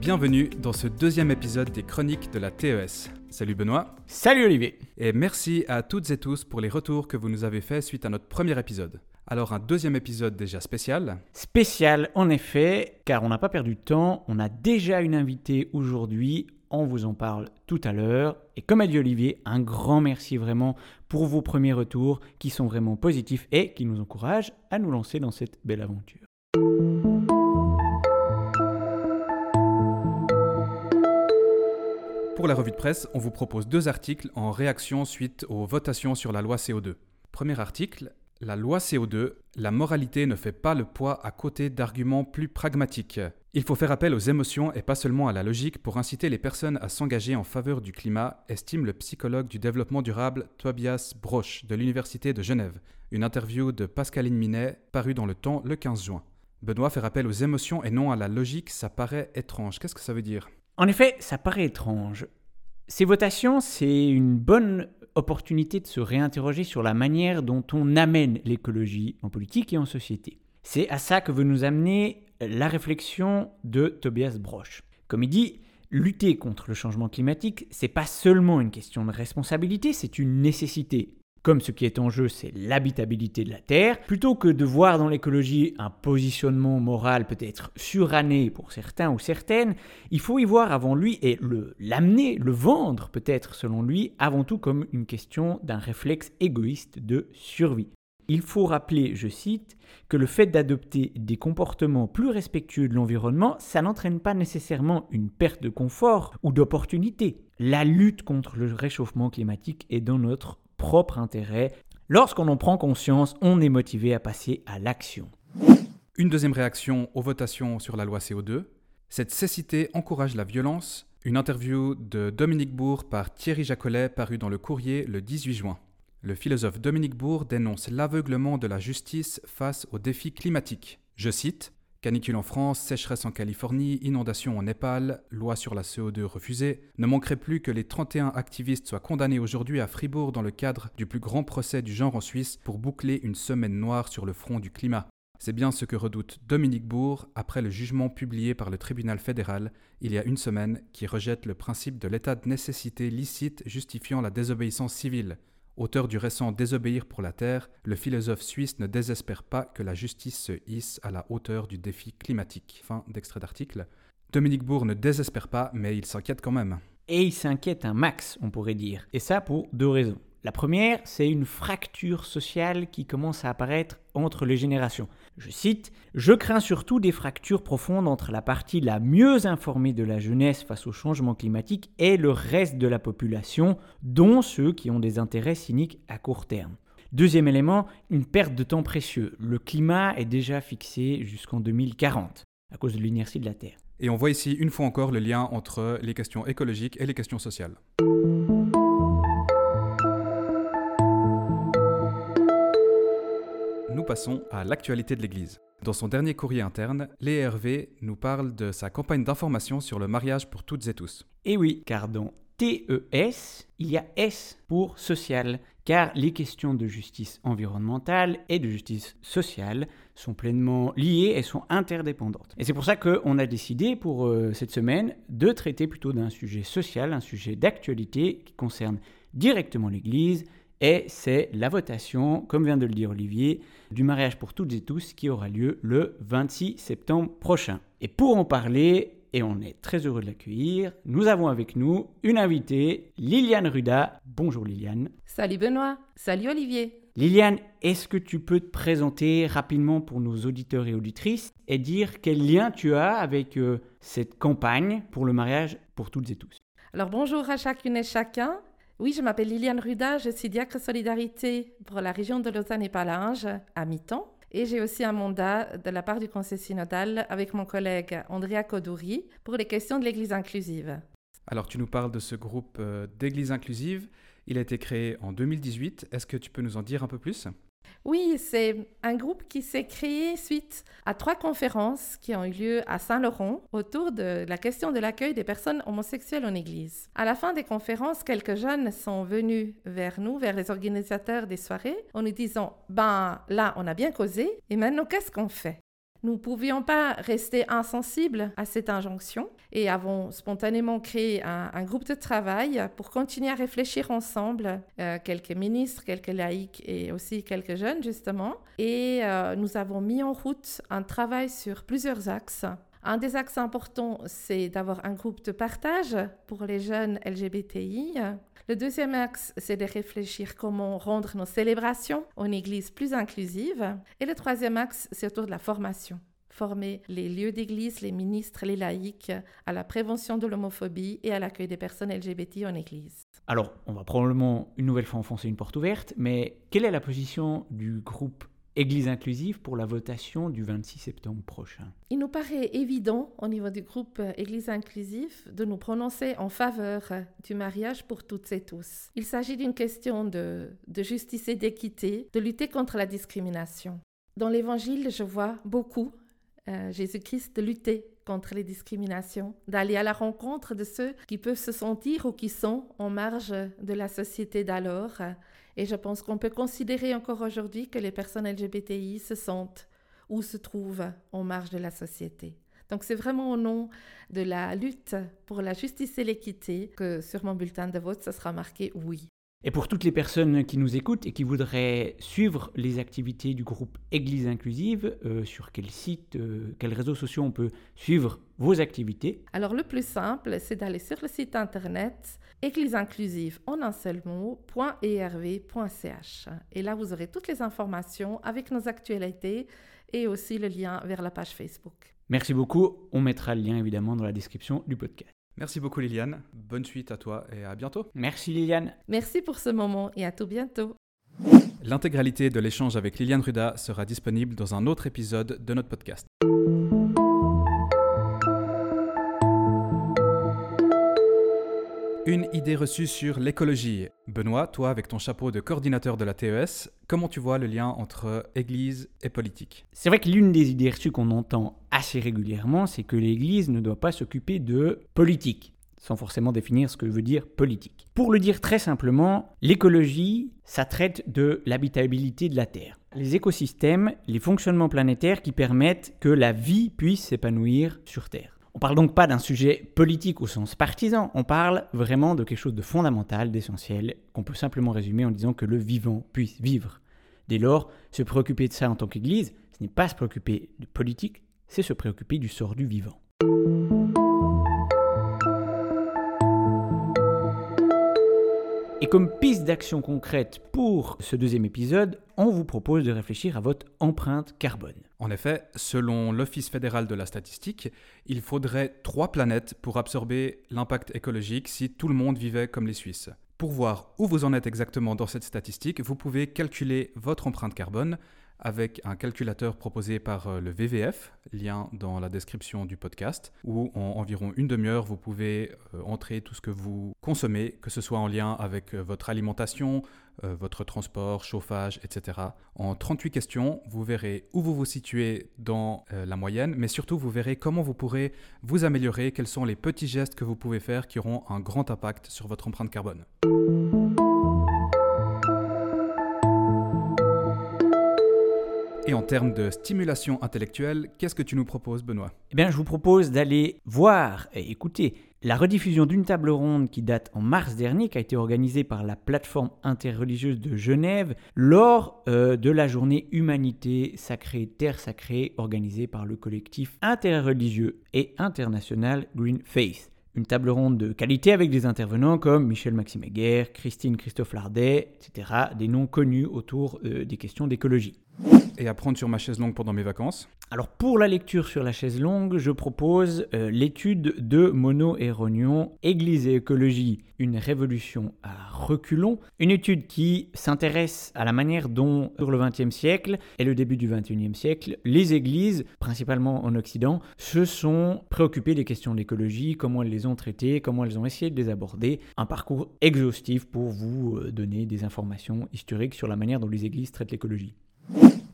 Bienvenue dans ce deuxième épisode des Chroniques de la TES. Salut Benoît. Salut Olivier. Et merci à toutes et tous pour les retours que vous nous avez faits suite à notre premier épisode. Alors un deuxième épisode déjà spécial. Spécial en effet, car on n'a pas perdu de temps, on a déjà une invitée aujourd'hui, on vous en parle tout à l'heure. Et comme a dit Olivier, un grand merci vraiment pour vos premiers retours qui sont vraiment positifs et qui nous encouragent à nous lancer dans cette belle aventure. Pour la revue de presse, on vous propose deux articles en réaction suite aux votations sur la loi CO2. Premier article, la loi CO2, la moralité ne fait pas le poids à côté d'arguments plus pragmatiques. Il faut faire appel aux émotions et pas seulement à la logique pour inciter les personnes à s'engager en faveur du climat, estime le psychologue du développement durable Tobias Broch de l'Université de Genève. Une interview de Pascaline Minet parue dans le temps le 15 juin. Benoît fait appel aux émotions et non à la logique, ça paraît étrange. Qu'est-ce que ça veut dire? En effet, ça paraît étrange. Ces votations, c'est une bonne opportunité de se réinterroger sur la manière dont on amène l'écologie en politique et en société. C'est à ça que veut nous amener la réflexion de Tobias Broch. Comme il dit, lutter contre le changement climatique, c'est pas seulement une question de responsabilité, c'est une nécessité. Comme ce qui est en jeu, c'est l'habitabilité de la Terre, plutôt que de voir dans l'écologie un positionnement moral peut-être suranné pour certains ou certaines, il faut y voir avant lui et le l'amener, le vendre peut-être selon lui, avant tout comme une question d'un réflexe égoïste de survie. Il faut rappeler, je cite, que le fait d'adopter des comportements plus respectueux de l'environnement, ça n'entraîne pas nécessairement une perte de confort ou d'opportunité. La lutte contre le réchauffement climatique est dans notre propre intérêt. Lorsqu'on en prend conscience, on est motivé à passer à l'action. Une deuxième réaction aux votations sur la loi CO2. Cette cécité encourage la violence. Une interview de Dominique Bourg par Thierry Jacollet parue dans le courrier le 18 juin. Le philosophe Dominique Bourg dénonce l'aveuglement de la justice face aux défis climatiques. Je cite Canicule en France, sécheresse en Californie, inondation au Népal, loi sur la CO2 refusée, ne manquerait plus que les 31 activistes soient condamnés aujourd'hui à Fribourg dans le cadre du plus grand procès du genre en Suisse pour boucler une semaine noire sur le front du climat. C'est bien ce que redoute Dominique Bourg après le jugement publié par le tribunal fédéral il y a une semaine qui rejette le principe de l'état de nécessité licite justifiant la désobéissance civile. Auteur du récent Désobéir pour la Terre, le philosophe suisse ne désespère pas que la justice se hisse à la hauteur du défi climatique. Fin d'extrait d'article. Dominique Bourg ne désespère pas, mais il s'inquiète quand même. Et il s'inquiète un max, on pourrait dire. Et ça pour deux raisons. La première, c'est une fracture sociale qui commence à apparaître entre les générations. Je cite, Je crains surtout des fractures profondes entre la partie la mieux informée de la jeunesse face au changement climatique et le reste de la population, dont ceux qui ont des intérêts cyniques à court terme. Deuxième élément, une perte de temps précieux. Le climat est déjà fixé jusqu'en 2040 à cause de l'inertie de la Terre. Et on voit ici une fois encore le lien entre les questions écologiques et les questions sociales. Passons à l'actualité de l'Église. Dans son dernier courrier interne, l'ERV nous parle de sa campagne d'information sur le mariage pour toutes et tous. Et oui, car dans TES, il y a S pour social, car les questions de justice environnementale et de justice sociale sont pleinement liées et sont interdépendantes. Et c'est pour ça qu'on a décidé pour euh, cette semaine de traiter plutôt d'un sujet social, un sujet d'actualité qui concerne directement l'Église, et c'est la votation, comme vient de le dire Olivier, du mariage pour toutes et tous qui aura lieu le 26 septembre prochain. Et pour en parler, et on est très heureux de l'accueillir, nous avons avec nous une invitée, Liliane Ruda. Bonjour Liliane. Salut Benoît, salut Olivier. Liliane, est-ce que tu peux te présenter rapidement pour nos auditeurs et auditrices et dire quel lien tu as avec euh, cette campagne pour le mariage pour toutes et tous? Alors bonjour à chacune et chacun. Oui, je m'appelle Liliane Ruda, je suis diacre solidarité pour la région de Lausanne et Palange à mi-temps. Et j'ai aussi un mandat de la part du Conseil synodal avec mon collègue Andrea Codouri pour les questions de l'Église inclusive. Alors tu nous parles de ce groupe euh, d'Église inclusive. Il a été créé en 2018. Est-ce que tu peux nous en dire un peu plus? Oui, c'est un groupe qui s'est créé suite à trois conférences qui ont eu lieu à Saint-Laurent autour de la question de l'accueil des personnes homosexuelles en Église. À la fin des conférences, quelques jeunes sont venus vers nous, vers les organisateurs des soirées, en nous disant Ben là, on a bien causé, et maintenant, qu'est-ce qu'on fait? Nous ne pouvions pas rester insensibles à cette injonction et avons spontanément créé un, groupe de travail pour continuer à réfléchir ensemble, euh, quelques ministres, quelques laïcs et aussi quelques jeunes justement. Et euh, nous avons mis en route un travail sur plusieurs axes. Un des axes importants, c'est d'avoir un groupe de partage pour les jeunes LGBTI. Le deuxième axe, c'est de réfléchir comment rendre nos célébrations en église plus inclusives. Et le troisième axe, c'est autour de la formation. Former les lieux d'église, les ministres, les laïcs à la prévention de l'homophobie et à l'accueil des personnes LGBT en église. Alors, on va probablement une nouvelle fois enfoncer une porte ouverte, mais quelle est la position du groupe Église inclusive pour la votation du 26 septembre prochain. Il nous paraît évident au niveau du groupe Église inclusive de nous prononcer en faveur du mariage pour toutes et tous. Il s'agit d'une question de, justice et d'équité, de lutter contre la discrimination. Dans l'Évangile, je vois beaucoup euh, Jésus-Christ lutter contre les discriminations, d'aller à la rencontre de ceux qui peuvent se sentir ou qui sont en marge de la société d'alors et je pense qu'on peut considérer encore aujourd'hui que les personnes LGBTI se sentent ou se trouvent en marge de la société. Donc c'est vraiment au nom de la lutte pour la justice et l'équité que sur mon bulletin de vote, ça sera marqué oui. Et pour toutes les personnes qui nous écoutent et qui voudraient suivre les activités du groupe Église Inclusive, euh, sur quel site, euh, quels réseaux sociaux on peut suivre vos activités? Alors le plus simple, c'est d'aller sur le site internet église inclusive en un seul mot, .erv.ch. Et là, vous aurez toutes les informations avec nos actualités et aussi le lien vers la page Facebook. Merci beaucoup. On mettra le lien évidemment dans la description du podcast. Merci beaucoup Liliane. Bonne suite à toi et à bientôt. Merci Liliane. Merci pour ce moment et à tout bientôt. L'intégralité de l'échange avec Liliane Ruda sera disponible dans un autre épisode de notre podcast. Une idée reçue sur l'écologie. Benoît, toi avec ton chapeau de coordinateur de la TES, comment tu vois le lien entre Église et politique? C'est vrai que l'une des idées reçues qu'on entend assez régulièrement, c'est que l'Église ne doit pas s'occuper de politique, sans forcément définir ce que veut dire politique. Pour le dire très simplement, l'écologie, ça traite de l'habitabilité de la Terre. Les écosystèmes, les fonctionnements planétaires qui permettent que la vie puisse s'épanouir sur Terre. On parle donc pas d'un sujet politique au sens partisan, on parle vraiment de quelque chose de fondamental, d'essentiel, qu'on peut simplement résumer en disant que le vivant puisse vivre. Dès lors, se préoccuper de ça en tant qu'Église, ce n'est pas se préoccuper de politique, c'est se préoccuper du sort du vivant. Et comme piste d'action concrète pour ce deuxième épisode, on vous propose de réfléchir à votre empreinte carbone. En effet, selon l'Office fédéral de la statistique, il faudrait trois planètes pour absorber l'impact écologique si tout le monde vivait comme les Suisses. Pour voir où vous en êtes exactement dans cette statistique, vous pouvez calculer votre empreinte carbone avec un calculateur proposé par euh, le VVF, lien dans la description du podcast, où en environ une demi-heure, vous pouvez euh, entrer tout ce que vous consommez, que ce soit en lien avec euh, votre alimentation, votre transport, chauffage, etc. En 38 questions, vous verrez où vous vous situez dans la moyenne, mais surtout vous verrez comment vous pourrez vous améliorer, quels sont les petits gestes que vous pouvez faire qui auront un grand impact sur votre empreinte carbone. Et en termes de stimulation intellectuelle, qu'est-ce que tu nous proposes, Benoît? Eh bien, je vous propose d'aller voir et écouter la rediffusion d'une table ronde qui date en mars dernier, qui a été organisée par la plateforme interreligieuse de Genève lors euh, de la journée Humanité Sacrée, Terre Sacrée, organisée par le collectif interreligieux et international Green Faith. Une table ronde de qualité avec des intervenants comme Michel Maxime Christine Christophe Lardet, etc., des noms connus autour euh, des questions d'écologie et à prendre sur ma chaise longue pendant mes vacances Alors pour la lecture sur la chaise longue, je propose euh, l'étude de Mono et Rognon, Église et écologie, une révolution à reculons, une étude qui s'intéresse à la manière dont, sur le XXe siècle et le début du XXIe siècle, les églises, principalement en Occident, se sont préoccupées des questions d'écologie, comment elles les ont traitées, comment elles ont essayé de les aborder. Un parcours exhaustif pour vous euh, donner des informations historiques sur la manière dont les églises traitent l'écologie.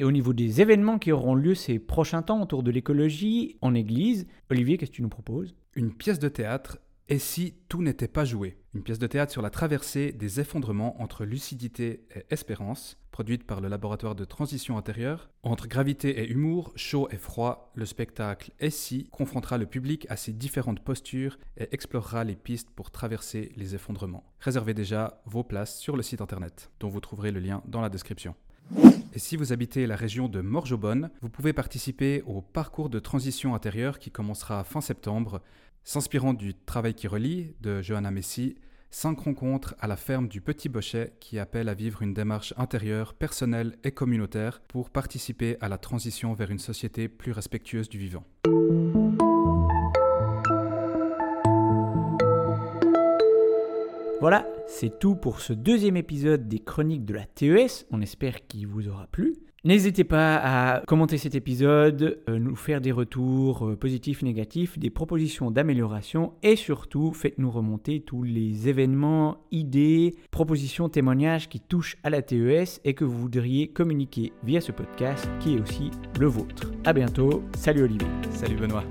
Et au niveau des événements qui auront lieu ces prochains temps autour de l'écologie en Église, Olivier, qu'est-ce que tu nous proposes? Une pièce de théâtre Et si tout n'était pas joué? Une pièce de théâtre sur la traversée des effondrements entre lucidité et espérance, produite par le laboratoire de transition intérieure. Entre gravité et humour, chaud et froid, le spectacle Et si confrontera le public à ses différentes postures et explorera les pistes pour traverser les effondrements. Réservez déjà vos places sur le site internet, dont vous trouverez le lien dans la description. Et si vous habitez la région de Morjobonne, vous pouvez participer au parcours de transition intérieure qui commencera fin septembre S'inspirant du travail qui relie de Johanna Messi, cinq rencontres à la ferme du Petit Bochet qui appellent à vivre une démarche intérieure, personnelle et communautaire pour participer à la transition vers une société plus respectueuse du vivant. Voilà, c'est tout pour ce deuxième épisode des chroniques de la TES. On espère qu'il vous aura plu. N'hésitez pas à commenter cet épisode, euh, nous faire des retours euh, positifs, négatifs, des propositions d'amélioration et surtout faites-nous remonter tous les événements, idées, propositions, témoignages qui touchent à la TES et que vous voudriez communiquer via ce podcast qui est aussi le vôtre. A bientôt, salut Olivier. Salut Benoît.